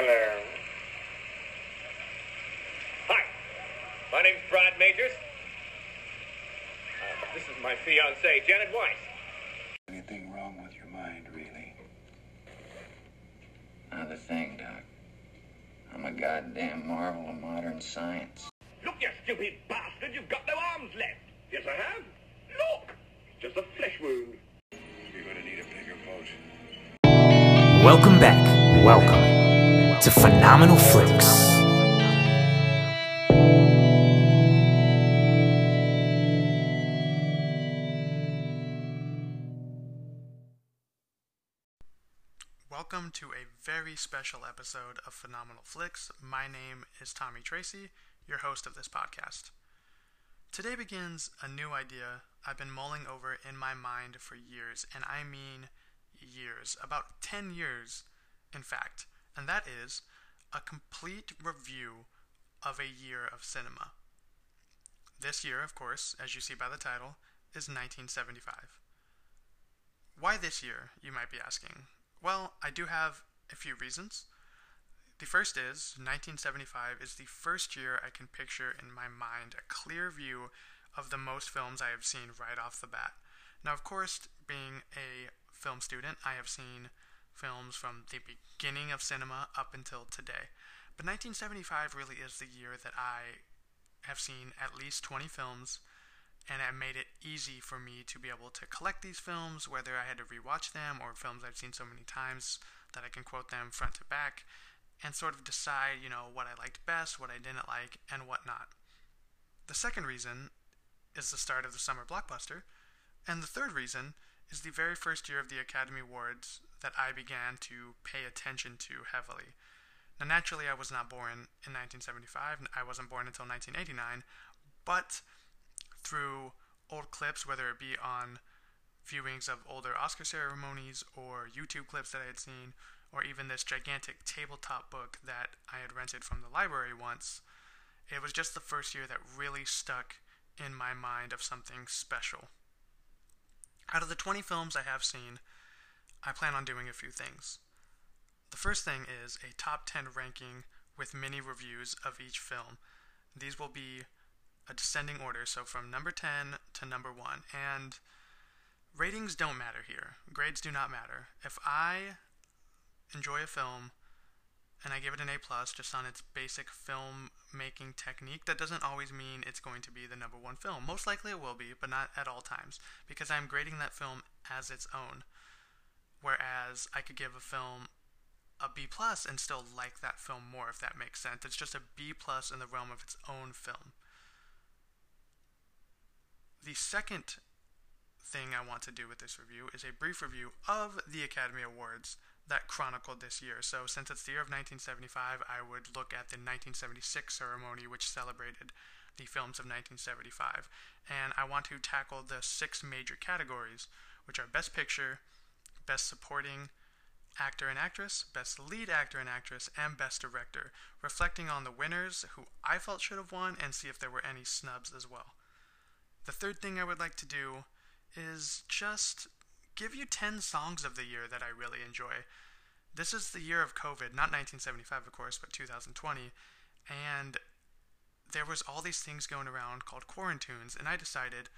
Hello. Hi, my name's Brad Majors. Uh, this is my fiancée, Janet Weiss. Anything wrong with your mind, really? Not a thing, Doc. I'm a goddamn marvel of modern science. Look, you stupid bastard, you've got no arms left. Yes, I have. Look, it's just a flesh wound. You're gonna need a bigger boat. Welcome back. Welcome to Phenomenal Flicks. Welcome to a very special episode of Phenomenal Flicks. My name is Tommy Tracy, your host of this podcast. Today begins a new idea I've been mulling over in my mind for years, and I mean years, about 10 years, in fact, and that is a complete review of a year of cinema. This year, of course, as you see by the title, is 1975. Why this year, you might be asking? Well, I do have a few reasons. The first is 1975 is the first year I can picture in my mind a clear view of the most films I have seen right off the bat. Now, of course, being a film student, I have seen films from the beginning of cinema up until today. But 1975 really is the year that I have seen at least 20 films and it made it easy for me to be able to collect these films, whether I had to rewatch them or films I've seen so many times that I can quote them front to back, and sort of decide, you know, what I liked best, what I didn't like, and what not. The second reason is the start of the summer blockbuster, and the third reason is the very first year of the Academy Awards that I began to pay attention to heavily. Now, naturally, I was not born in 1975, I wasn't born until 1989, but through old clips, whether it be on viewings of older Oscar ceremonies or YouTube clips that I had seen, or even this gigantic tabletop book that I had rented from the library once, it was just the first year that really stuck in my mind of something special. Out of the 20 films I have seen, I plan on doing a few things. The first thing is a top 10 ranking with mini reviews of each film. These will be a descending order, so from number 10 to number 1. And ratings don't matter here, grades do not matter. If I enjoy a film and I give it an A plus just on its basic film making technique, that doesn't always mean it's going to be the number one film. Most likely it will be, but not at all times, because I'm grading that film as its own. Whereas I could give a film a B plus and still like that film more, if that makes sense. It's just a B plus in the realm of its own film. The second thing I want to do with this review is a brief review of the Academy Awards that chronicled this year. So, since it's the year of 1975, I would look at the 1976 ceremony, which celebrated the films of 1975. And I want to tackle the six major categories, which are Best Picture, Best Supporting Actor and Actress, Best Lead Actor and Actress, and Best Director, reflecting on the winners who I felt should have won and see if there were any snubs as well. The third thing I would like to do is just give you 10 songs of the year that I really enjoy. This is the year of COVID, not 1975, of course, but 2020. And there was all these things going around called quarantunes, and I decided,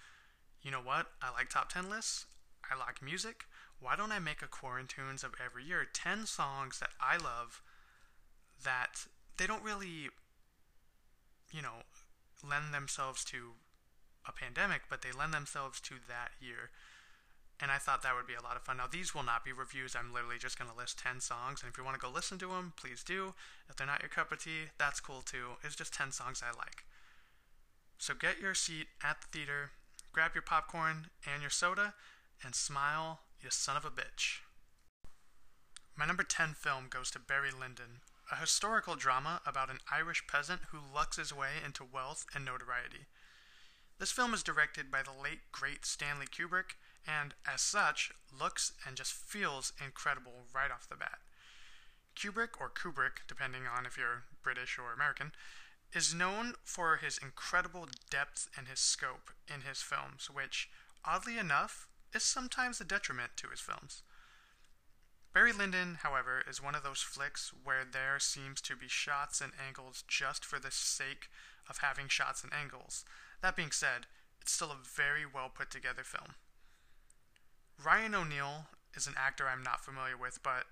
you know what? I like top 10 lists. I like music. Why don't I make a quarantunes of every year? 10 songs that I love that they don't really, you know, lend themselves to a pandemic, but they lend themselves to that year and I thought that would be a lot of fun. Now, these will not be reviews. I'm literally just going to list 10 songs, and if you want to go listen to them, please do. If they're not your cup of tea, that's cool too. It's just 10 songs I like. So get your seat at the theater, grab your popcorn and your soda, and smile, you son of a bitch. My number 10 film goes to Barry Lyndon, a historical drama about an Irish peasant who lucks his way into wealth and notoriety. This film is directed by the late great Stanley Kubrick and as such looks and just feels incredible right off the bat. Kubrick, or Kubrick, depending on if you're British or American, is known for his incredible depth and his scope in his films, which, oddly enough, is sometimes a detriment to his films. Barry Lyndon, however, is one of those flicks where there seems to be shots and angles just for the sake of having shots and angles. That being said, it's still a very well put together film. Ryan O'Neal is an actor I'm not familiar with, but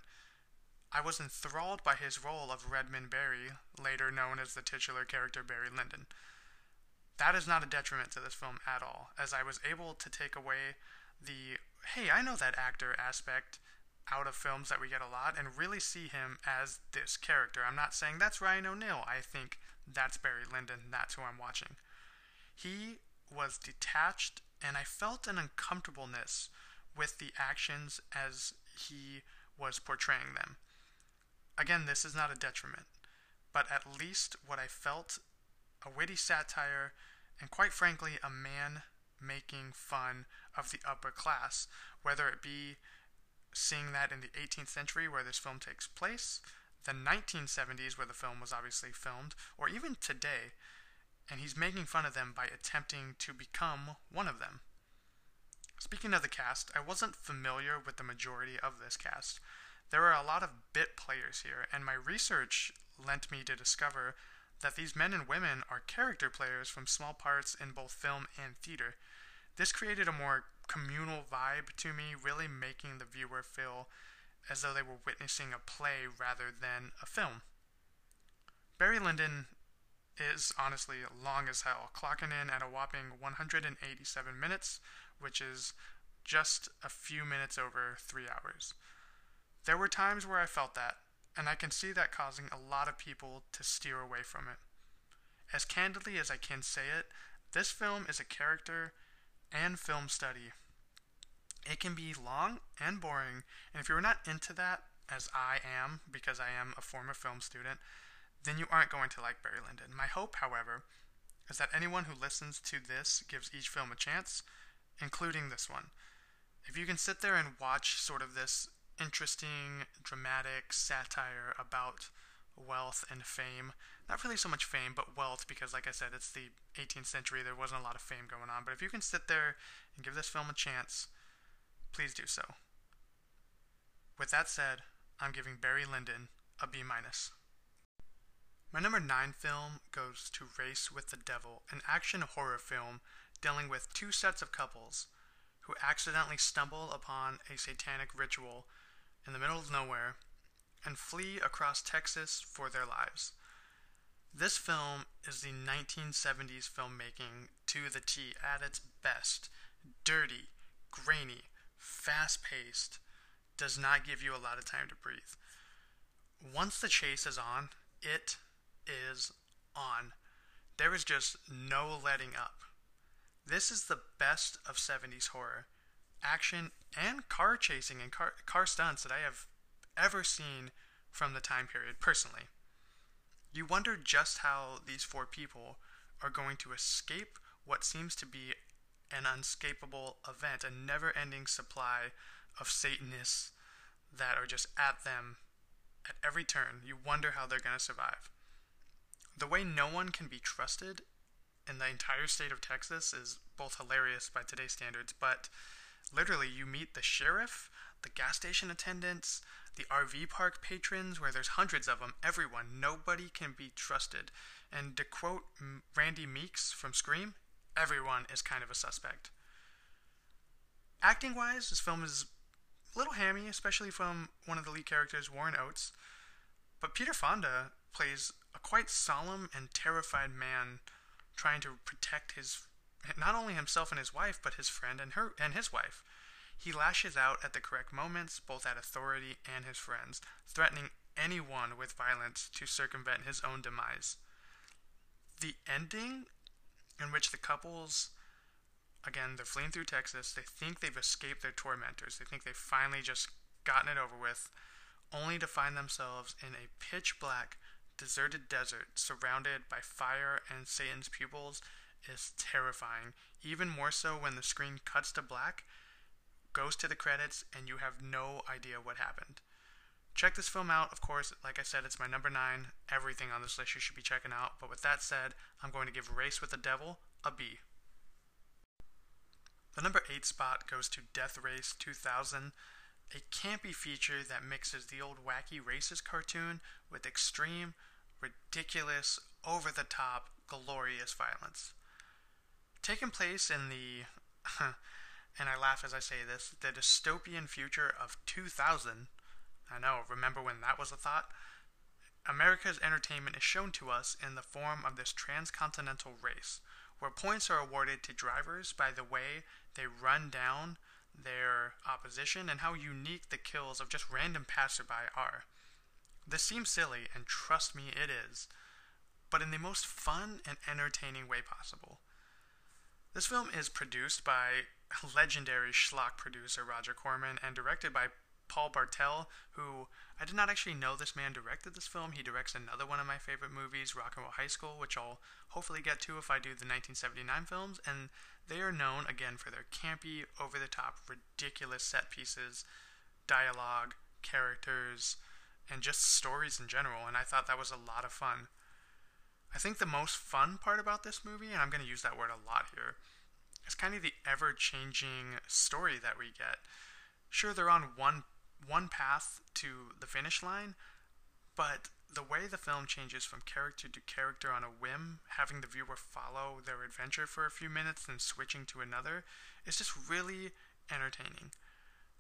I was enthralled by his role of Redmond Barry, later known as the titular character Barry Lyndon. That is not a detriment to this film at all, as I was able to take away the hey, I know that actor aspect out of films that we get a lot and really see him as this character. I'm not saying that's Ryan O'Neal. I think that's Barry Lyndon. That's who I'm watching. He was detached, and I felt an uncomfortableness with the actions as he was portraying them. Again, this is not a detriment, but at least what I felt a witty satire, and quite frankly, a man making fun of the upper class, whether it be seeing that in the 18th century where this film takes place, the 1970s where the film was obviously filmed, or even today, and he's making fun of them by attempting to become one of them. Speaking of the cast, I wasn't familiar with the majority of this cast. There are a lot of bit players here, and my research lent me to discover that these men and women are character players from small parts in both film and theater. This created a more communal vibe to me, really making the viewer feel as though they were witnessing a play rather than a film. Barry Lyndon is honestly long as hell, clocking in at a whopping 187 minutes, which is just a few minutes over three hours. There were times where I felt that, and I can see that causing a lot of people to steer away from it. As candidly as I can say it, this film is a character and film study. It can be long and boring, and if you're not into that, as I am, because I am a former film student, then you aren't going to like Barry Lyndon. My hope, however, is that anyone who listens to this gives each film a chance, including this one. If you can sit there and watch sort of this interesting, dramatic satire about wealth and fame. Not really so much fame, but wealth, because, like I said, it's the 18th century. There wasn't a lot of fame going on. But if you can sit there and give this film a chance, please do so. With that said, I'm giving Barry Lyndon a B minus. My number 9 film goes to Race with the Devil, an action horror film dealing with two sets of couples who accidentally stumble upon a satanic ritual in the middle of nowhere and flee across Texas for their lives. This film is the 1970s filmmaking to the T at its best. Dirty, grainy, fast paced, does not give you a lot of time to breathe. Once the chase is on, it is on. There is just no letting up. This is the best of 70s horror action and car chasing and car, car stunts that I have ever seen from the time period personally. You wonder just how these four people are going to escape what seems to be an unscapable event, a never ending supply of Satanists that are just at them at every turn. You wonder how they're going to survive. The way no one can be trusted in the entire state of Texas is both hilarious by today's standards, but literally you meet the sheriff, the gas station attendants, the RV park patrons, where there's hundreds of them, everyone. Nobody can be trusted. And to quote Randy Meeks from Scream, everyone is kind of a suspect. Acting wise, this film is a little hammy, especially from one of the lead characters, Warren Oates. But Peter Fonda plays a quite solemn and terrified man trying to protect his not only himself and his wife, but his friend and her and his wife. He lashes out at the correct moments, both at authority and his friends, threatening anyone with violence to circumvent his own demise. The ending, in which the couples, again, they're fleeing through Texas, they think they've escaped their tormentors, they think they've finally just gotten it over with, only to find themselves in a pitch black, deserted desert surrounded by fire and Satan's pupils. Is terrifying, even more so when the screen cuts to black, goes to the credits, and you have no idea what happened. Check this film out, of course, like I said, it's my number 9. Everything on this list you should be checking out. But with that said, I'm going to give Race with the Devil a B. The number 8 spot goes to Death Race 2000. a campy feature that mixes the old Wacky Races cartoon with extreme, ridiculous, over the top, glorious violence. Taking place in the, and I laugh as I say this, the dystopian future of 2000. I know, remember when that was a thought? America's entertainment is shown to us in the form of this transcontinental race, where points are awarded to drivers by the way they run down their opposition and how unique the kills of just random passerby are. This seems silly, and trust me, it is, but in the most fun and entertaining way possible. This film is produced by legendary schlock producer Roger Corman and directed by Paul Bartel, who I did not actually know this man directed this film. He directs another one of my favorite movies, Rock and Roll High School, which I'll hopefully get to if I do the 1979 films. And they are known again for their campy, over the top, ridiculous set pieces, dialogue, characters, and just stories in general. And I thought that was a lot of fun. I think the most fun part about this movie, and I'm going to use that word a lot here, is kind of the ever changing story that we get. Sure, they're on one one path to the finish line, but the way the film changes from character to character on a whim, having the viewer follow their adventure for a few minutes and switching to another, is just really entertaining.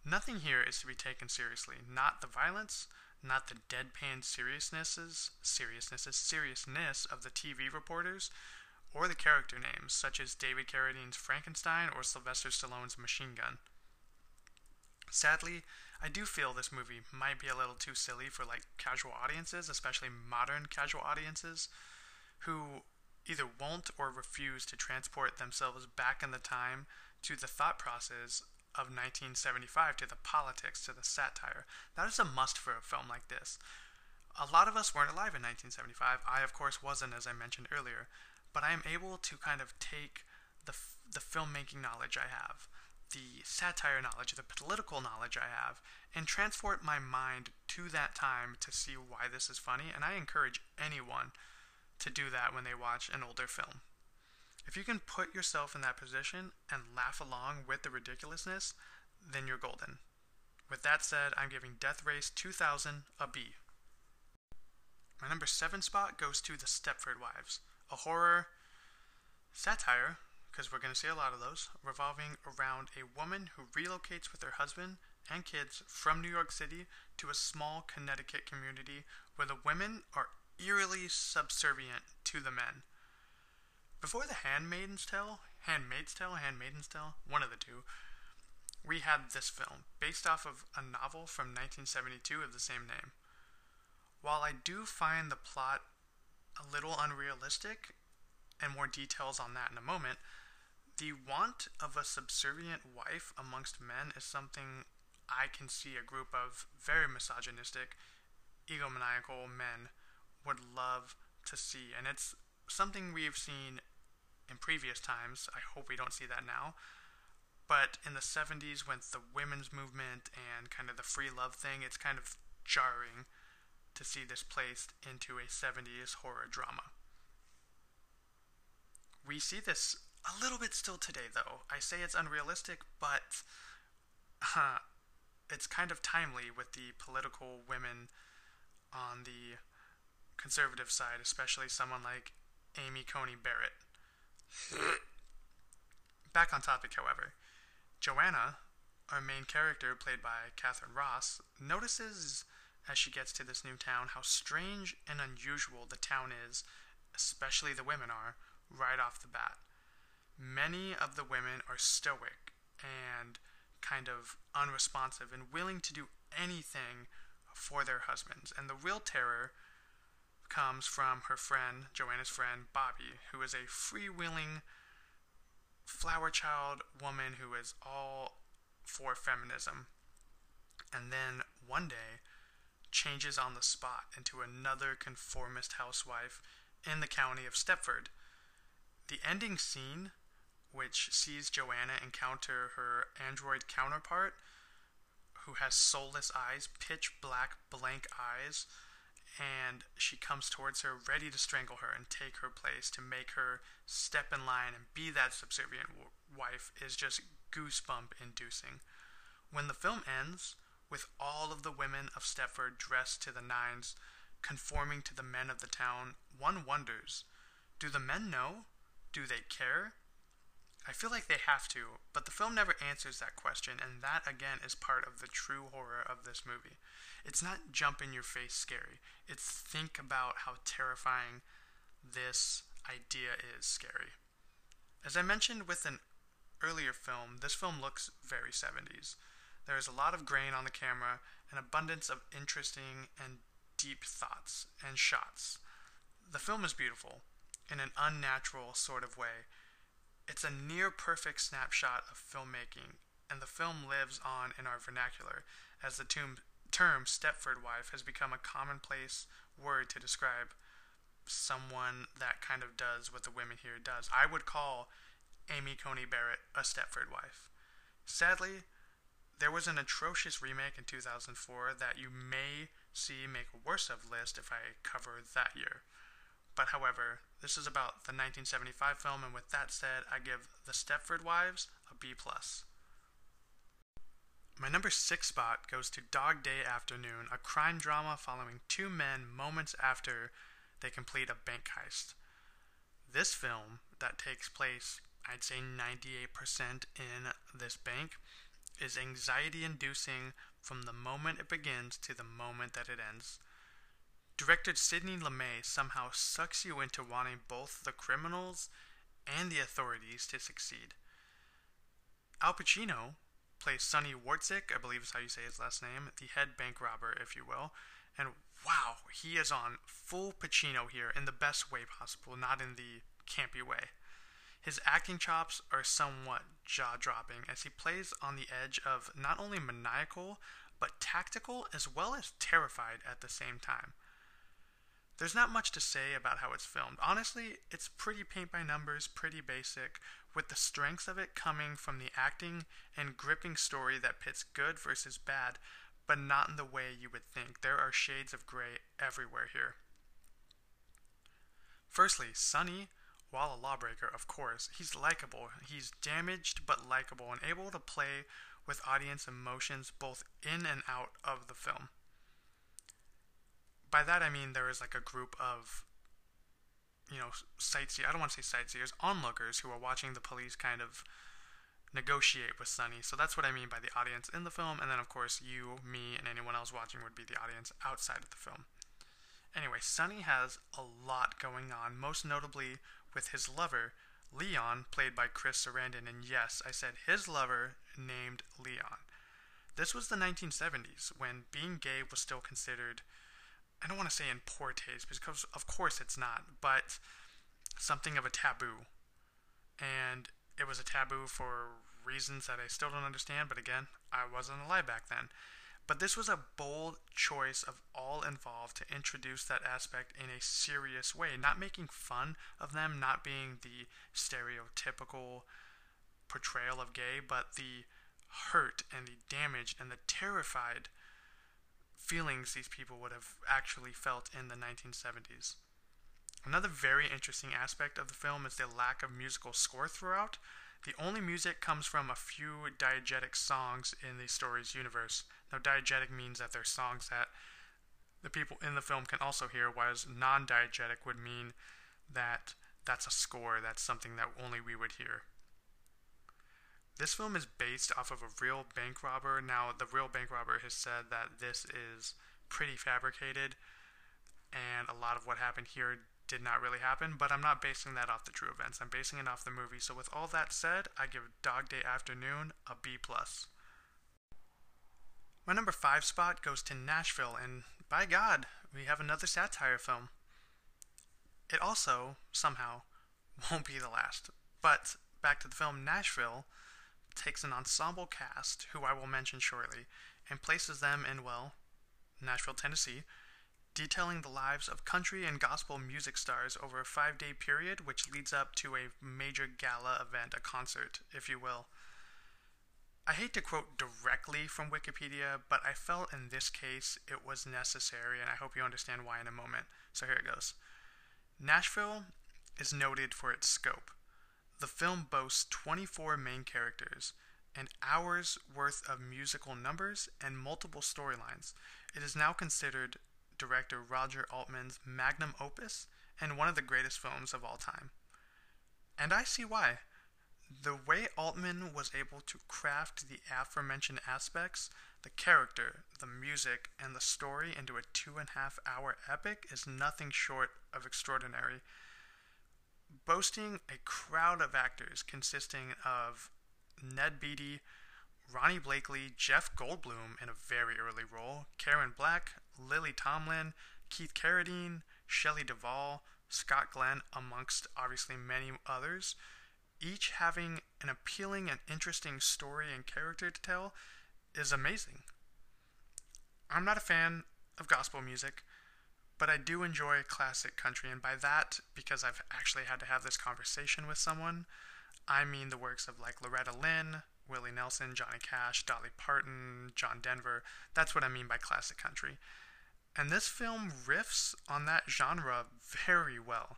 Nothing here is to be taken seriously. Not the violence, not the deadpan seriousnesses, seriousnesses, seriousness of the TV reporters, or the character names, such as David Carradine's Frankenstein or Sylvester Stallone's Machine Gun. Sadly, I do feel this movie might be a little too silly for like casual audiences, especially modern casual audiences, who either won't or refuse to transport themselves back in the time to the thought process of 1975, to the politics, to the satire. That is a must for a film like this. A lot of us weren't alive in 1975. I, of course, wasn't, as I mentioned earlier, but I am able to kind of take the, the filmmaking knowledge I have the satire knowledge, the political knowledge I have, and transport my mind to that time to see why this is funny. And I encourage anyone to do that when they watch an older film. If you can put yourself in that position and laugh along with the ridiculousness, then you're golden. With that said, I'm giving Death Race 2000 a B. My number 7 spot goes to The Stepford Wives, a horror satire because we're going to see a lot of those, revolving around a woman who relocates with her husband and kids from New York City to a small Connecticut community where the women are eerily subservient to the men. Before The Handmaid's Tale, Handmaid's Tale, Handmaid's Tale, one of the two, we had this film based off of a novel from 1972 of the same name. While I do find the plot a little unrealistic, and more details on that in a moment, the want of a subservient wife amongst men is something I can see a group of very misogynistic, egomaniacal men would love to see. And it's something we've seen in previous times. I hope we don't see that now. But in the 70s, with the women's movement and kind of the free love thing, it's kind of jarring to see this placed into a 70s horror drama. We see this a little bit still today, though. I say it's unrealistic, but uh, it's kind of timely with the political women on the conservative side, especially someone like Amy Coney Barrett. Back on topic, however, Joanna, our main character, played by Katharine Ross, notices as she gets to this new town how strange and unusual the town is, especially the women are, right off the bat many of the women are stoic and kind of unresponsive and willing to do anything for their husbands. And the real terror comes from her friend, Joanna's friend, Bobby, who is a freewheeling flower child woman who is all for feminism. And then one day changes on the spot into another conformist housewife in the county of Stepford. The ending scene which sees Joanna encounter her android counterpart, who has soulless eyes, pitch black, blank eyes, and she comes towards her, ready to strangle her and take her place, to make her step in line and be that subservient w- wife, is just goosebump inducing. When the film ends, with all of the women of Stepford dressed to the nines, conforming to the men of the town, one wonders do the men know? Do they care? I feel like they have to, but the film never answers that question, and that again is part of the true horror of this movie. It's not jump in your face scary, it's think about how terrifying this idea is scary. As I mentioned with an earlier film, this film looks very 70s. There is a lot of grain on the camera, an abundance of interesting and deep thoughts and shots. The film is beautiful in an unnatural sort of way. It's a near perfect snapshot of filmmaking, and the film lives on in our vernacular as the term, term Stepford wife has become a commonplace word to describe someone that kind of does what the women here does. I would call Amy Coney Barrett a Stepford wife. Sadly, there was an atrocious remake in 2004 that you may see make worse of list if I cover that year. But however, this is about the 1975 film, and with that said, I give The Stepford Wives a B plus. My number six spot goes to Dog Day Afternoon, a crime drama following two men moments after they complete a bank heist. This film, that takes place, I'd say 98% in this bank, is anxiety inducing from the moment it begins to the moment that it ends. Director Sidney Lumet somehow sucks you into wanting both the criminals and the authorities to succeed. Al Pacino plays Sonny Wortzik, I believe is how you say his last name, the head bank robber, if you will. And wow, he is on full Pacino here in the best way possible, not in the campy way. His acting chops are somewhat jaw dropping as he plays on the edge of not only maniacal, but tactical as well as terrified at the same time. There's not much to say about how it's filmed. Honestly, it's pretty paint by numbers, pretty basic, with the strengths of it coming from the acting and gripping story that pits good versus bad, but not in the way you would think. There are shades of gray everywhere here. Firstly, Sonny, while a lawbreaker, of course, he's likable. He's damaged but likable and able to play with audience emotions both in and out of the film by that I mean there is like a group of you know sightseers. I don't want to say sightseers, onlookers who are watching the police kind of negotiate with Sonny. So that's what I mean by the audience in the film, and then of course you, me, and anyone else watching would be the audience outside of the film. Anyway, Sonny has a lot going on, most notably with his lover, Leon, played by Chris Sarandon, and yes, I said his lover named Leon. This was the 1970s, when being gay was still considered I don't want to say in poor taste because of course it's not, but something of a taboo. And it was a taboo for reasons that I still don't understand, but again, I wasn't alive back then. But this was a bold choice of all involved to introduce that aspect in a serious way, not making fun of them, not being the stereotypical portrayal of gay, but the hurt and the damaged and the terrified feelings these people would have actually felt in the 1970s. Another very interesting aspect of the film is the lack of musical score throughout. The only music comes from a few diegetic songs in the story's universe. Now, diegetic means that they're songs that the people in the film can also hear, whereas non diegetic would mean that that's a score, that's something that only we would hear. This film is based off of a real bank robber. Now, the real bank robber has said that this is pretty fabricated, and a lot of what happened here did not really happen, but I'm not basing that off the true events. I'm basing it off the movie. So with all that said, I give Dog Day Afternoon a B plus. My number five spot goes to Nashville, and by God, we have another satire film. It also, somehow, won't be the last. But back to the film Nashville, takes an ensemble cast, who I will mention shortly, and places them in, well, Nashville, Tennessee, detailing the lives of country and gospel music stars over a five day period, which leads up to a major gala event, a concert, if you will. I hate to quote directly from Wikipedia, but I felt in this case it was necessary, and I hope you understand why in a moment. So here it goes. Nashville is noted for its scope. The film boasts 24 main characters, and hours worth of musical numbers and multiple storylines. It is now considered director Roger Altman's magnum opus and one of the greatest films of all time. And I see why. The way Altman was able to craft the aforementioned aspects, the character, the music, and the story into a two and a half hour epic is nothing short of extraordinary. Boasting a crowd of actors consisting of Ned Beatty, Ronee Blakley, Jeff Goldblum in a very early role, Karen Black, Lily Tomlin, Keith Carradine, Shelley Duvall, Scott Glenn, amongst obviously many others, each having an appealing and interesting story and character to tell, is amazing. I'm not a fan of gospel music, but I do enjoy classic country, and by that, because I've actually had to have this conversation with someone, I mean the works of like Loretta Lynn, Willie Nelson, Johnny Cash, Dolly Parton, John Denver. That's what I mean by classic country. And this film riffs on that genre very well.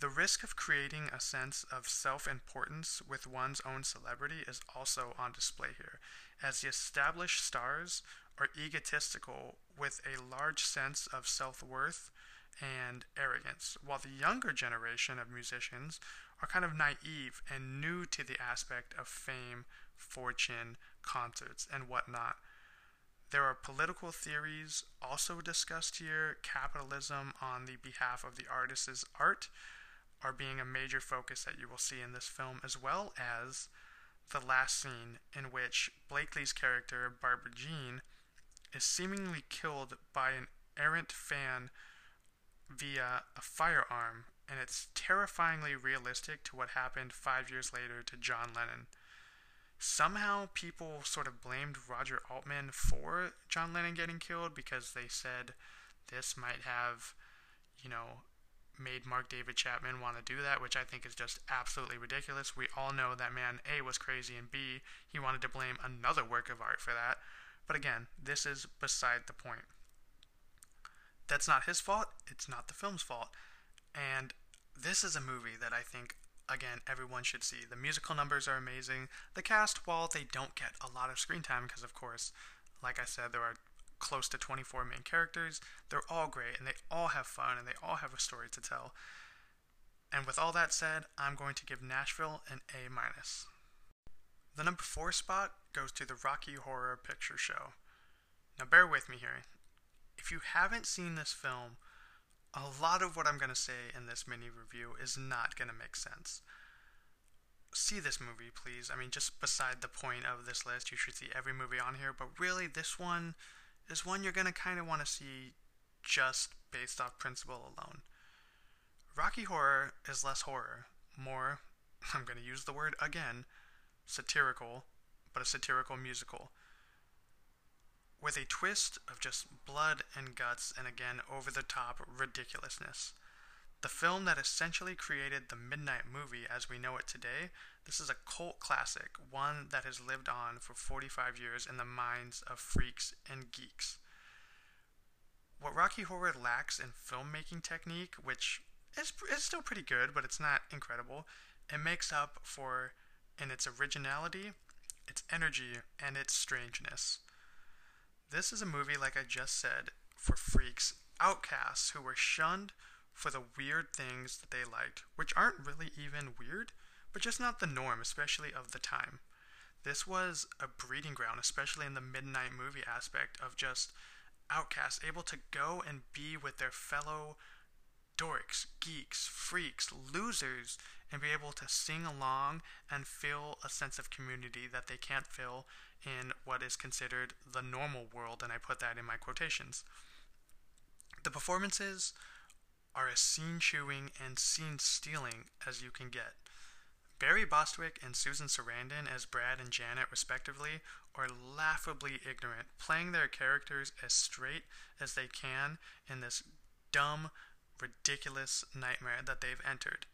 The risk of creating a sense of self importance with one's own celebrity is also on display here, as the established stars are egotistical with a large sense of self worth and arrogance, while the younger generation of musicians are kind of naive and new to the aspect of fame, fortune, concerts, and whatnot. There are political theories also discussed here. Capitalism on the behalf of the artist's art are being a major focus that you will see in this film, as well as the last scene in which Blakley's character, Barbara Jean, is seemingly killed by an errant fan via a firearm, and it's terrifyingly realistic to what happened five years later to John Lennon. Somehow, people sort of blamed Roger Altman for John Lennon getting killed because they said this might have, you know, made Mark David Chapman want to do that, which I think is just absolutely ridiculous. We all know that man A was crazy and B, he wanted to blame another work of art for that. But again, this is beside the point. That's not his fault, it's not the film's fault. And this is a movie that I think again everyone should see. The musical numbers are amazing. The cast, while they don't get a lot of screen time because of course, like I said, there are close to 24 main characters. They're all great and they all have fun and they all have a story to tell. And with all that said, I'm going to give Nashville an A minus. The number 4 spot goes to the Rocky Horror Picture Show. Now bear with me here. If you haven't seen this film, a lot of what I'm going to say in this mini review is not going to make sense. See this movie, please. I mean, just beside the point of this list, you should see every movie on here, but really, this one is one you're going to kind of want to see just based off principle alone. Rocky Horror is less horror, more, I'm going to use the word again, satirical, but a satirical musical. With a twist of just blood and guts and again over the top ridiculousness. The film that essentially created the Midnight movie as we know it today, this is a cult classic, one that has lived on for 45 years in the minds of freaks and geeks. What Rocky Horror lacks in filmmaking technique, which is, is still pretty good, but it's not incredible, it makes up for in its originality, its energy, and its strangeness. This is a movie, like I just said, for freaks, outcasts who were shunned for the weird things that they liked, which aren't really even weird, but just not the norm, especially of the time. This was a breeding ground, especially in the midnight movie aspect of just outcasts able to go and be with their fellow dorks, geeks, freaks, losers, and be able to sing along and feel a sense of community that they can't feel in what is considered the normal world, and I put that in my quotations. The performances are as scene chewing and scene stealing as you can get. Barry Bostwick and Susan Sarandon as Brad and Janet, respectively, are laughably ignorant, playing their characters as straight as they can in this dumb, ridiculous nightmare that they've entered.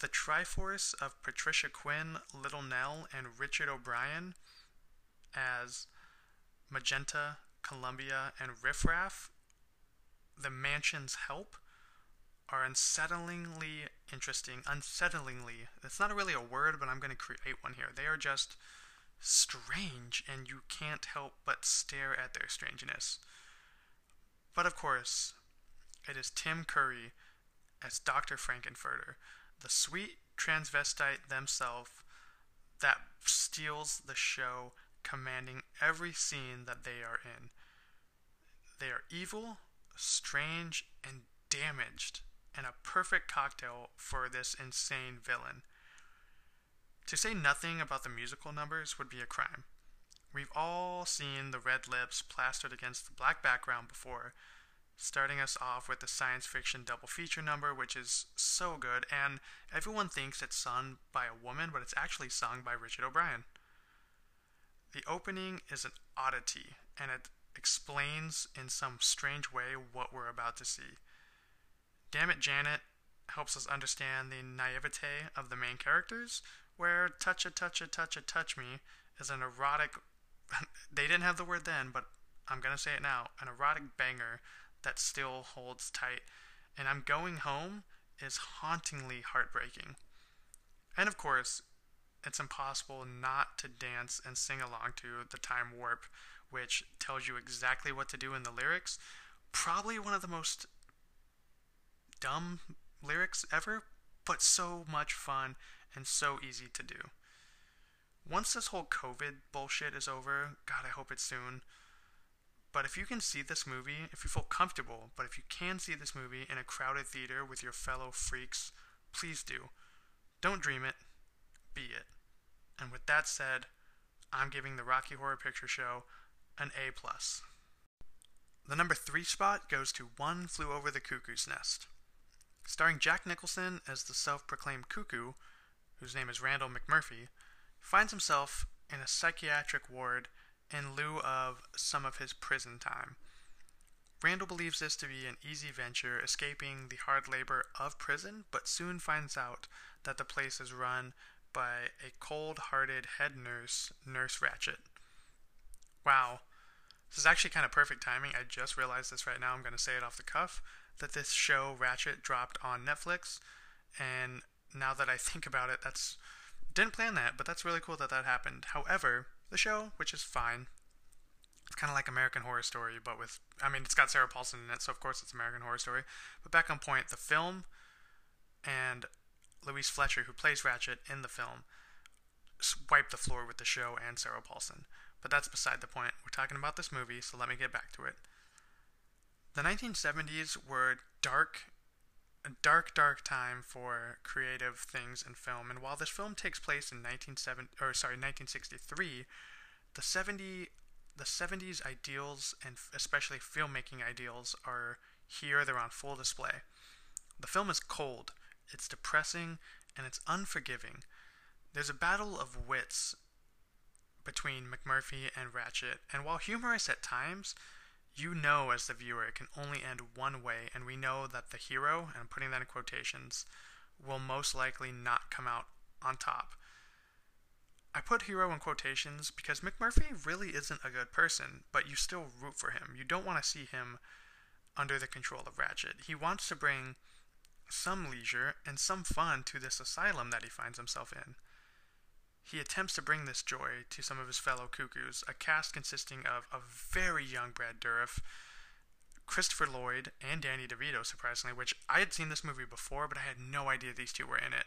The Triforce of Patricia Quinn, Little Nell, and Richard O'Brien as Magenta, Columbia, and Riffraff, the Mansion's Help, are unsettlingly interesting. Unsettlingly, it's not really a word, but I'm going to create one here. They are just strange, and you can't help but stare at their strangeness. But of course, it is Tim Curry as Dr. Frank-N-Furter, the sweet transvestite themselves that steals the show, commanding every scene that they are in. They are evil, strange, and damaged, and a perfect cocktail for this insane villain. To say nothing about the musical numbers would be a crime. We've all seen the red lips plastered against the black background before, starting us off with the science fiction double feature number, which is so good, and everyone thinks it's sung by a woman, but it's actually sung by Richard O'Brien. The opening is an oddity, and it explains in some strange way what we're about to see. Dammit Janet helps us understand the naivete of the main characters, where touch a touch a touch a touch me is an erotic they didn't have the word then but i'm to say it now an erotic banger that still holds tight and i'm going home is hauntingly heartbreaking and of course it's impossible not to dance and sing along to the time warp which tells you exactly what to do in the lyrics probably one of the most dumb lyrics ever but so much fun and so easy to do. Once this whole COVID bullshit is over, God, I hope it's soon. But if you can see this movie, if you feel comfortable, but if you can see this movie in a crowded theater with your fellow freaks, please do. Don't dream it, be it. And with that said, I'm giving the Rocky Horror Picture Show an A plus. The number three spot goes to One Flew Over the Cuckoo's Nest. Starring Jack Nicholson as the self proclaimed cuckoo, whose name is Randall McMurphy, finds himself in a psychiatric ward in lieu of some of his prison time. Randall believes this to be an easy venture, escaping the hard labor of prison, but soon finds out that the place is run by a cold hearted head nurse, Nurse Ratched. Wow. This is actually kind of perfect timing. I just realized this right now. I'm going to say it off the cuff that this show, Ratched, dropped on Netflix. And now that I think about it, that's didn't plan that, but that's really cool that that happened. However, the show, which is fine, it's kind of like American Horror Story, but with I mean, it's got Sarah Paulson in it, so of course it's American Horror Story. But back on point, the film and Louise Fletcher, who plays Ratched in the film, wiped the floor with the show and Sarah Paulson. But that's beside the point. We're talking about this movie, so let me get back to it. The 1970s were dark a dark, dark time for creative things in film. And while this film takes place in 1970, or sorry, 1963, the 70 the 70s ideals and especially filmmaking ideals are here. They're on full display. The film is cold, it's depressing, and it's unforgiving. There's a battle of wits between McMurphy and Ratched, and while humorous at times, you know as the viewer it can only end one way, and we know that the hero, and I'm putting that in quotations, will most likely not come out on top. I put hero in quotations because McMurphy really isn't a good person, but you still root for him. You don't want to see him under the control of Ratched. He wants to bring some leisure and some fun to this asylum that he finds himself in. He attempts to bring this joy to some of his fellow cuckoos, a cast consisting of a very young Brad Dourif, Christopher Lloyd, and Danny DeVito, surprisingly, which I had seen this movie before, but I had no idea these two were in it.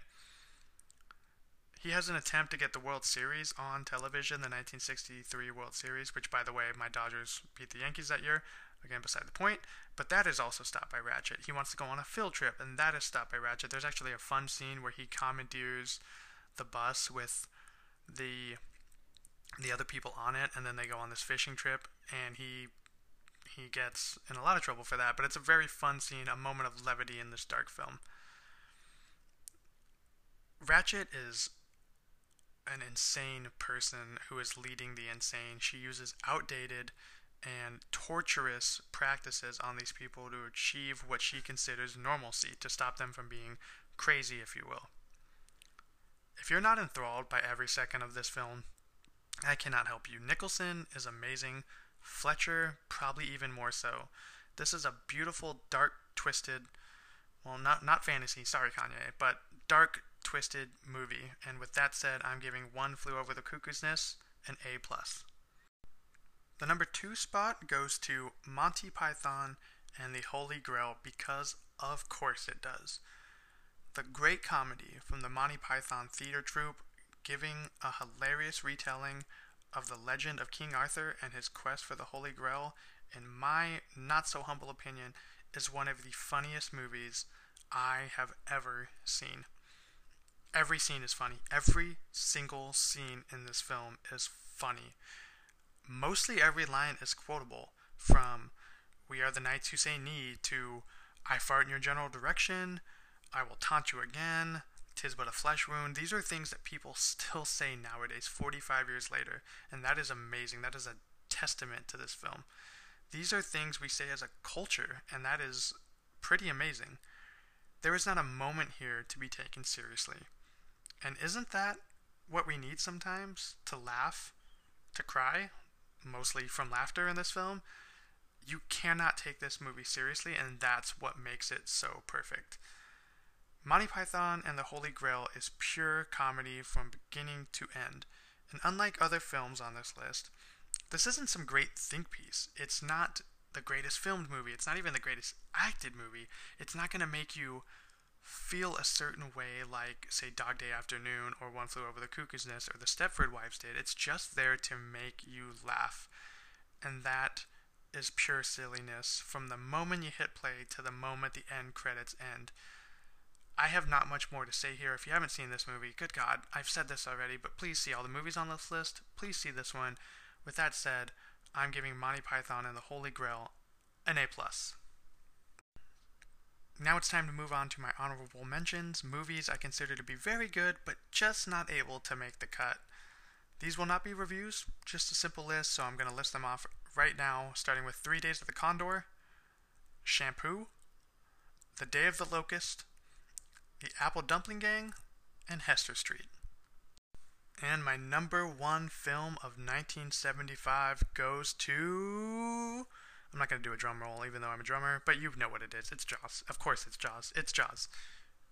He has an attempt to get the World Series on television, the 1963 World Series, which, by the way, my Dodgers beat the Yankees that year. Again, beside the point. But that is also stopped by Ratched. He wants to go on a field trip, and that is stopped by Ratched. There's actually a fun scene where he commandeers the bus with the the other people on it, and then they go on this fishing trip, and he he gets in a lot of trouble for that. But it's a very fun scene, a moment of levity in this dark film. Ratched is an insane person who is leading the insane. She uses outdated and torturous practices on these people to achieve what she considers normalcy, to stop them from being crazy, if you will. If you're not enthralled by every second of this film, I cannot help you. Nicholson is amazing. Fletcher, probably even more so. This is a beautiful, dark, twisted, well, not not fantasy. Sorry, Kanye, but dark, twisted movie. And with that said, I'm giving One Flew Over the Cuckoo's Nest an A. plus. The number two spot goes to Monty Python and the Holy Grail because, of course, it does. The great comedy from the Monty Python theater troupe giving a hilarious retelling of the legend of King Arthur and his quest for the Holy Grail, in my not so humble opinion, is one of the funniest movies I have ever seen. Every scene is funny. Every single scene in this film is funny. Mostly every line is quotable, from We are the knights who say need to I fart in your general direction, I will taunt you again, tis but a flesh wound. These are things that people still say nowadays, 45 years later, and that is amazing. That is a testament to this film. These are things we say as a culture, and that is pretty amazing. There is not a moment here to be taken seriously. And isn't that what we need sometimes? To laugh, to cry, mostly from laughter in this film? You cannot take this movie seriously, and that's what makes it so perfect. Monty Python and the Holy Grail is pure comedy from beginning to end. And unlike other films on this list, this isn't some great think piece. It's not the greatest filmed movie. It's not even the greatest acted movie. It's not going to make you feel a certain way like, say, Dog Day Afternoon or One Flew Over the Cuckoo's Nest or The Stepford Wives did. It's just there to make you laugh. And that is pure silliness from the moment you hit play to the moment the end credits end. I have not much more to say here. If you haven't seen this movie, good God, I've said this already, but please see all the movies on this list. Please see this one. With that said, I'm giving Monty Python and the Holy Grail an A plus. Now it's time to move on to my honorable mentions, movies I consider to be very good, but just not able to make the cut. These will not be reviews, just a simple list, so I'm going to list them off right now, starting with Three Days of the Condor, Shampoo, The Day of the Locust, The Apple Dumpling Gang, and Hester Street. And my number one film of 1975 goes to. I'm not going to do a drum roll, even though I'm a drummer, but you know what it is. It's Jaws. Of course, it's Jaws. It's Jaws.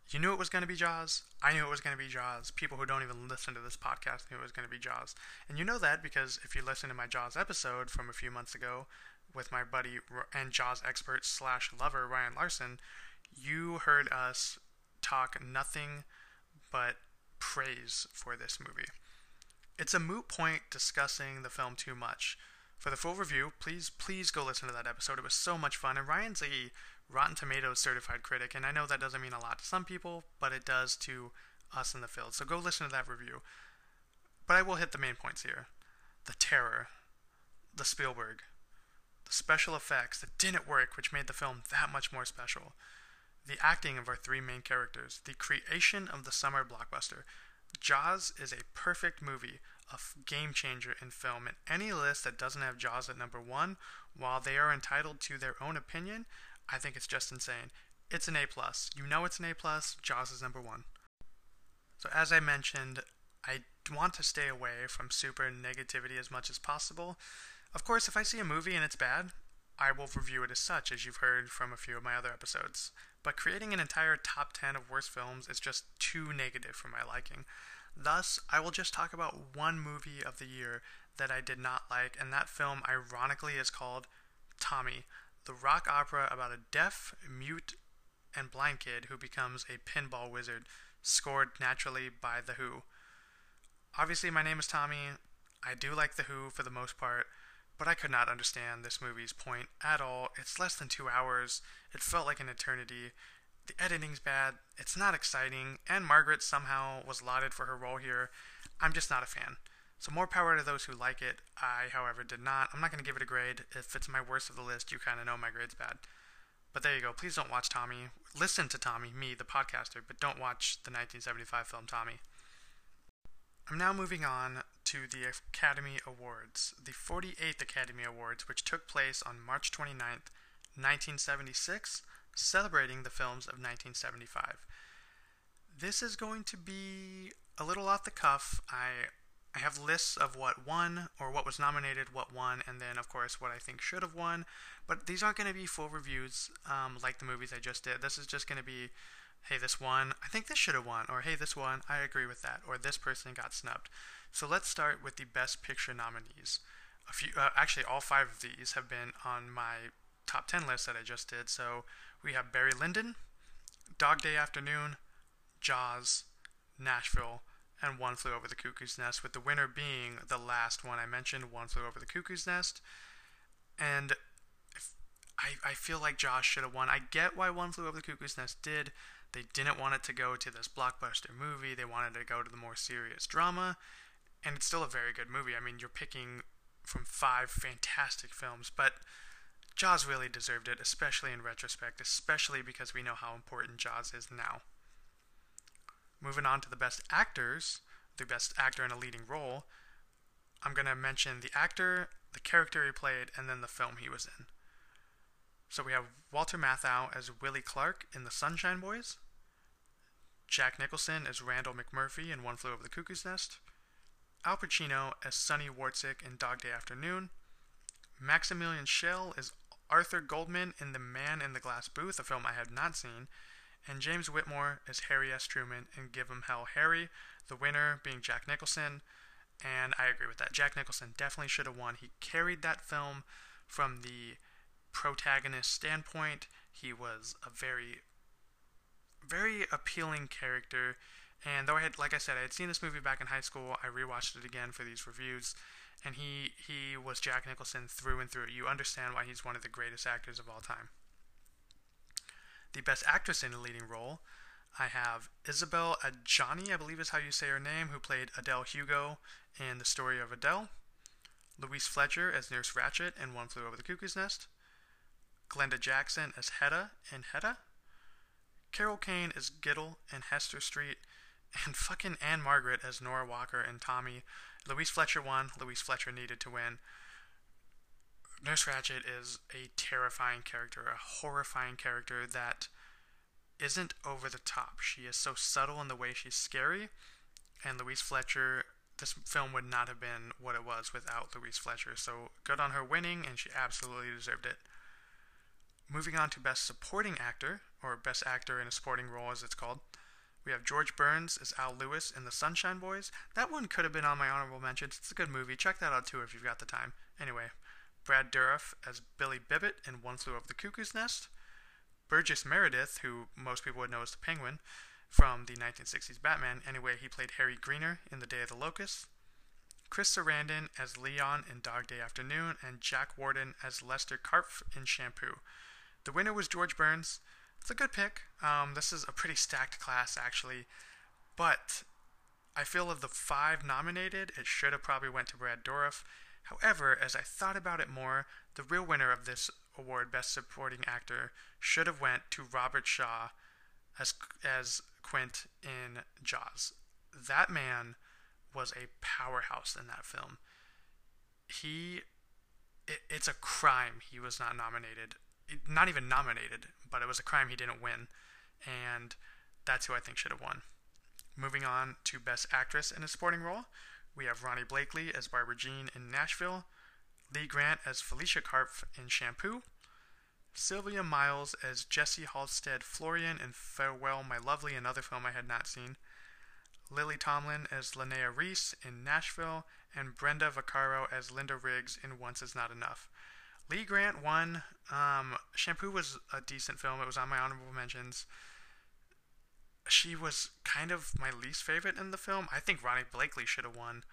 You knew it was going to be Jaws. I knew it was going to be Jaws. People who don't even listen to this podcast knew it was going to be Jaws. And you know that because if you listen to my Jaws episode from a few months ago with my buddy and Jaws expert slash lover Ryan Larson, you heard us talk nothing but praise for this movie. It's a moot point discussing the film too much. For the full review, please please go listen to that episode. It was so much fun, and Ryan's a Rotten Tomatoes certified critic, and I know that doesn't mean a lot to some people, but it does to us in the field. So go listen to that review. But I will hit the main points here: the terror, the Spielberg, the special effects that didn't work, which made the film that much more special the acting of our three main characters, the creation of the summer blockbuster. Jaws is a perfect movie, a game changer in film, and any list that doesn't have Jaws at number one, while they are entitled to their own opinion, I think it's just insane. It's an A plus. You know it's an A plus. Jaws is number one. So as I mentioned, I want to stay away from super negativity as much as possible. Of course, if I see a movie and it's bad, I will review it as such, as you've heard from a few of my other episodes. But creating an entire top 10 of worst films is just too negative for my liking. Thus, I will just talk about one movie of the year that I did not like, and that film, ironically, is called Tommy, the rock opera about a deaf, mute, and blind kid who becomes a pinball wizard, scored naturally by The Who. Obviously, my name is Tommy. I do like The Who for the most part, but I could not understand this movie's point at all. It's less than two hours. It felt like an eternity. The editing's bad. It's not exciting. Ann-Margret somehow was lauded for her role here. I'm just not a fan. So more power to those who like it. I, however, did not. I'm not going to give it a grade. If it's my worst of the list, you kind of know my grade's bad. But there you go. Please don't watch Tommy. Listen to Tommy, me, the podcaster, but don't watch the 1975 film Tommy. I'm now moving on to the Academy Awards, the 48th Academy Awards, which took place on March 29th, 1976, celebrating the films of 1975. This is going to be a little off the cuff. I I have lists of what won or what was nominated, what won, and then of course what I think should have won. But these aren't going to be full reviews um, like the movies I just did. This is just going to be hey, this won, I think this should have won, or hey, this won, I agree with that, or this person got snubbed. So let's start with the Best Picture nominees. A few, uh, actually, all five of these have been on my top 10 list that I just did. So we have Barry Lyndon, Dog Day Afternoon, Jaws, Nashville, and One Flew Over the Cuckoo's Nest, with the winner being the last one I mentioned, One Flew Over the Cuckoo's Nest. And I, I feel like Jaws should have won. I get why One Flew Over the Cuckoo's Nest did. They didn't want it to go to this blockbuster movie. They wanted it to go to the more serious drama. And it's still a very good movie. I mean, you're picking from five fantastic films, but Jaws really deserved it, especially in retrospect, especially because we know how important Jaws is now. Moving on to the best actors, the best actor in a leading role, I'm going to mention the actor, the character he played, and then the film he was in. So we have Walter Matthau as Willie Clark in The Sunshine Boys, Jack Nicholson as Randle McMurphy in One Flew Over the Cuckoo's Nest, Al Pacino as Sonny Wortzik in Dog Day Afternoon, Maximilian Schell as Arthur Goldman in The Man in the Glass Booth, a film I have not seen, and James Whitmore as Harry S. Truman in Give 'em Hell Harry, the winner being Jack Nicholson, and I agree with that. Jack Nicholson definitely should have won. He carried that film from the protagonist standpoint. He was a very, very appealing character. And though I had, like I said, I had seen this movie back in high school, I rewatched it again for these reviews, and he he was Jack Nicholson through and through. You understand why he's one of the greatest actors of all time. The best actress in a leading role, I have Isabelle Adjani, I believe is how you say her name, who played Adele Hugo in The Story of Adele. Louise Fletcher as Nurse Ratched in One Flew Over the Cuckoo's Nest. Glenda Jackson as Hedda in Hedda. Carol Kane as Gitl in Hester Street. And fucking Ann-Margret as Nora Walker and Tommy. Louise Fletcher won. Louise Fletcher needed to win. Nurse Ratched is a terrifying character, a horrifying character that isn't over the top. She is so subtle in the way she's scary. And Louise Fletcher, this film would not have been what it was without Louise Fletcher. So good on her winning, and she absolutely deserved it. Moving on to Best Supporting Actor, or Best Actor in a Supporting Role as it's called. We have George Burns as Al Lewis in The Sunshine Boys. That one could have been on my honorable mentions. It's a good movie. Check that out too if you've got the time. Anyway, Brad Dourif as Billy Bibbit in One Flew Over the Cuckoo's Nest. Burgess Meredith, who most people would know as the Penguin from the 1960s Batman. Anyway, he played Harry Greener in The Day of the Locust. Chris Sarandon as Leon in Dog Day Afternoon, and Jack Warden as Lester Karpf in Shampoo. The winner was George Burns. It's a good pick. Um, this is a pretty stacked class, actually. But I feel of the five nominated, it should have probably went to Brad Dourif. However, as I thought about it more, the real winner of this award, Best Supporting Actor, should have went to Robert Shaw as as Quint in Jaws. That man was a powerhouse in that film. He, it, it's a crime he was not nominated not even nominated, but it was a crime he didn't win, and that's who I think should have won. Moving on to Best Actress in a Supporting Role, we have Ronee Blakley as Barbara Jean in Nashville, Lee Grant as Felicia Karpf in Shampoo, Sylvia Miles as Jessie Halstead Florian in Farewell My Lovely, another film I had not seen, Lily Tomlin as Linnea Reese in Nashville, and Brenda Vaccaro as Linda Riggs in Once Is Not Enough. Lee Grant won. Um, Shampoo was a decent film. It was on my honorable mentions. She was kind of my least favorite in the film. I think Ronee Blakley should have won,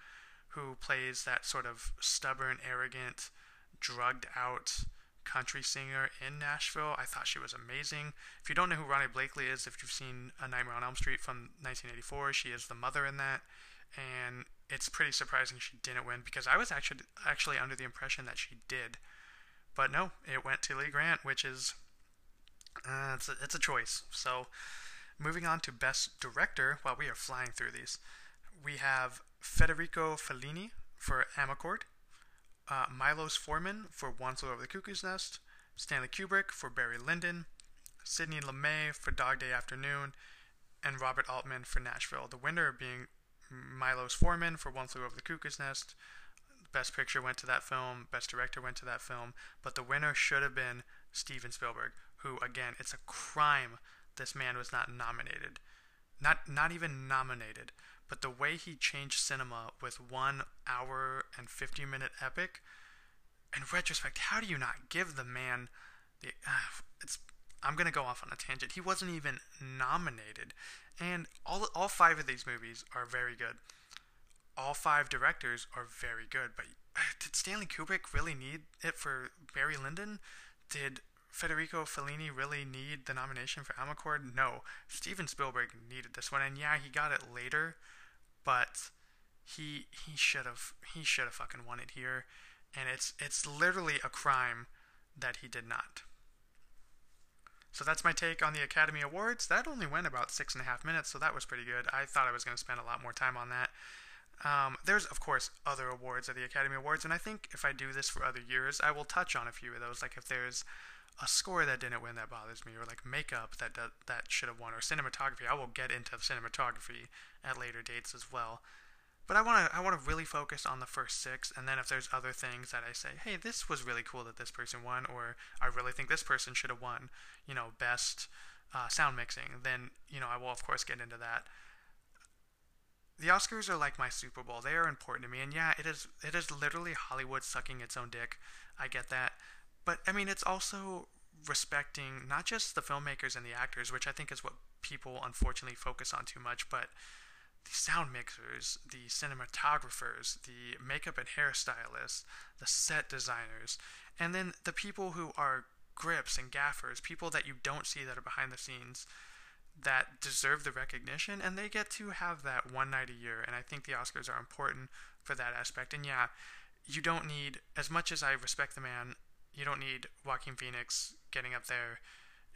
who plays that sort of stubborn, arrogant, drugged out country singer in Nashville. I thought she was amazing. If you don't know who Ronee Blakley is, if you've seen A Nightmare on Elm Street from 1984, she is the mother in that. And it's pretty surprising she didn't win because I was actually actually under the impression that she did. But no, it went to Lee Grant, which is uh, it's, a, it's a choice. So moving on to Best Director, while we are flying through these, we have Federico Fellini for Amarcord, uh, Milos Forman for One Flew Over the Cuckoo's Nest, Stanley Kubrick for Barry Lyndon, Sidney Lumet for Dog Day Afternoon, and Robert Altman for Nashville. The winner being Milos Forman for One Flew Over the Cuckoo's Nest, Best Picture went to that film, Best Director went to that film, but the winner should have been Steven Spielberg, who, again, it's a crime this man was not nominated. Not not even nominated, but the way he changed cinema with one hour and 50 minute epic, in retrospect, how do you not give the man the. Uh, it's. I'm going to go off on a tangent. He wasn't even nominated. And all, all five of these movies are very good. All five directors are very good. But did Stanley Kubrick really need it for Barry Lyndon? Did Federico Fellini really need the nomination for Amarcord? No. Steven Spielberg needed this one, and yeah, he got it later, but he he should have he should have fucking won it here, and it's it's literally a crime that he did not. So that's my take on the Academy Awards. That only went about six and a half minutes, so that was pretty good. I thought I was going to spend a lot more time on that. Um, there's, of course, other awards at the Academy Awards, and I think if I do this for other years, I will touch on a few of those. Like if there's a score that didn't win that bothers me, or like makeup that that, that should have won, or cinematography. I will get into cinematography at later dates as well. But I want to I want to really focus on the first six, and then if there's other things that I say, hey, this was really cool that this person won, or I really think this person should have won, you know, best uh, sound mixing, then you know I will of course get into that. The Oscars are like my Super Bowl. They are important to me, and yeah, it is it is literally Hollywood sucking its own dick. I get that, but I mean, it's also respecting not just the filmmakers and the actors, which I think is what people unfortunately focus on too much, but the sound mixers, the cinematographers, the makeup and hairstylists, the set designers, and then the people who are grips and gaffers, people that you don't see that are behind the scenes that deserve the recognition and they get to have that one night a year and I think the Oscars are important for that aspect. And yeah, you don't need as much as I respect the man you don't need Joaquin Phoenix getting up there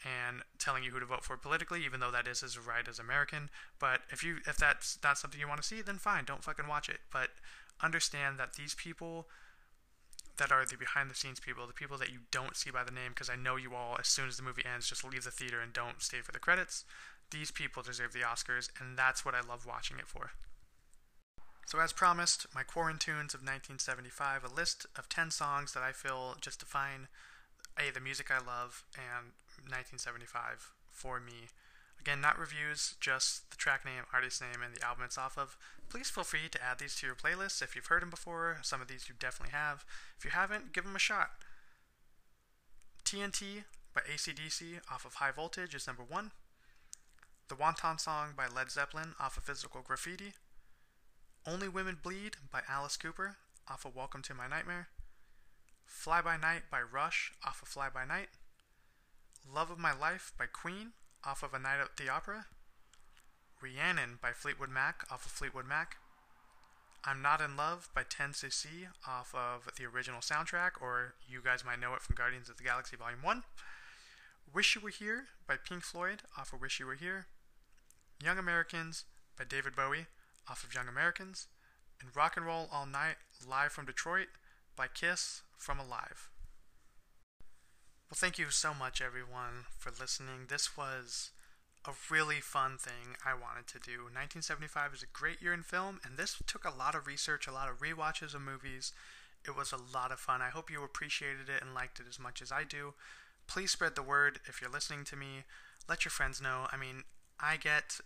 and telling you who to vote for politically, even though that is his right as American. But if you if that's not something you want to see, then fine, don't fucking watch it. But understand that these people that are the behind the scenes people, the people that you don't see by the name, because I know you all, as soon as the movie ends, just leave the theater and don't stay for the credits. These people deserve the Oscars, and that's what I love watching it for. So, as promised, my Quarantunes of 1975, a list of 10 songs that I feel just define A, the music I love, and 1975 for me. Again, not reviews, just the track name, artist name, and the album it's off of. Please feel free to add these to your playlist if you've heard them before. Some of these you definitely have. If you haven't, give them a shot. TNT by ACDC off of High Voltage is number one. The Wanton Song by Led Zeppelin off of Physical Graffiti. Only Women Bleed by Alice Cooper off of Welcome to My Nightmare. Fly By Night by Rush off of Fly By Night. Love of My Life by Queen off of A Night at the Opera. Rhiannon by Fleetwood Mac off of Fleetwood Mac. I'm Not in Love by 10cc off of the original soundtrack, or you guys might know it from Guardians of the Galaxy Volume 1. Wish You Were Here by Pink Floyd off of Wish You Were Here. Young Americans by David Bowie off of Young Americans, and Rock and Roll All Night live from Detroit by Kiss from Alive. Well, thank you so much, everyone, for listening. This was a really fun thing I wanted to do. 1975 is a great year in film, and this took a lot of research, a lot of re-watches of movies. It was a lot of fun. I hope you appreciated it and liked it as much as I do. Please spread the word if you're listening to me. Let your friends know. I mean, I get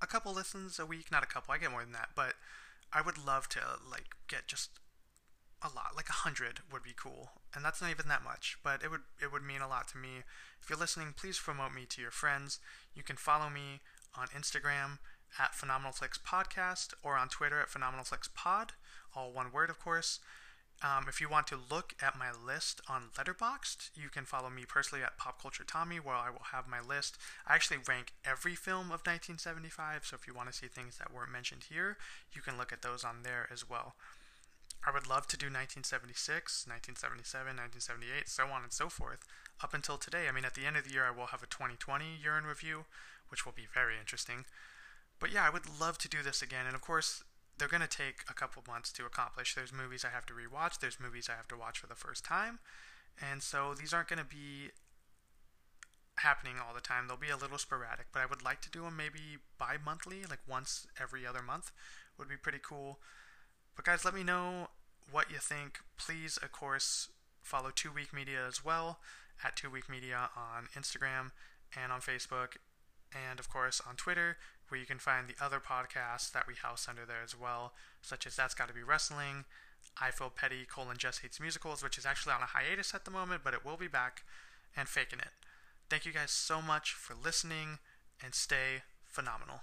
a couple listens a week, not a couple, I get more than that, but I would love to like get just a lot, like a hundred would be cool, and that's not even that much, but it would it would mean a lot to me. If you're listening, please promote me to your friends. You can follow me on Instagram at Phenomenal Podcast or on Twitter at Phenomenal Pod, all one word, of course. Um, if you want to look at my list on Letterboxd, you can follow me personally at Pop Culture Tommy, where I will have my list. I actually rank every film of 1975, so if you want to see things that weren't mentioned here, you can look at those on there as well. I would love to do 1976, 1977, 1978, so on and so forth, up until today. I mean, at the end of the year, I will have a 2020 year in review, which will be very interesting. But yeah, I would love to do this again, and of course, they're going to take a couple months to accomplish. There's movies I have to rewatch, there's movies I have to watch for the first time. And so these aren't going to be happening all the time. They'll be a little sporadic, but I would like to do them maybe bi monthly, like once every other month would be pretty cool. But guys, let me know what you think. Please, of course, follow Two Week Media as well at Two Week Media on Instagram and on Facebook. and of course on Twitter, where you can find the other podcasts that we house under there as well, such as That's Gotta Be Wrestling, I Feel Petty, colon Just Hates Musicals, which is actually on a hiatus at the moment, but it will be back, and Faking It. Thank you guys so much for listening, and stay phenomenal.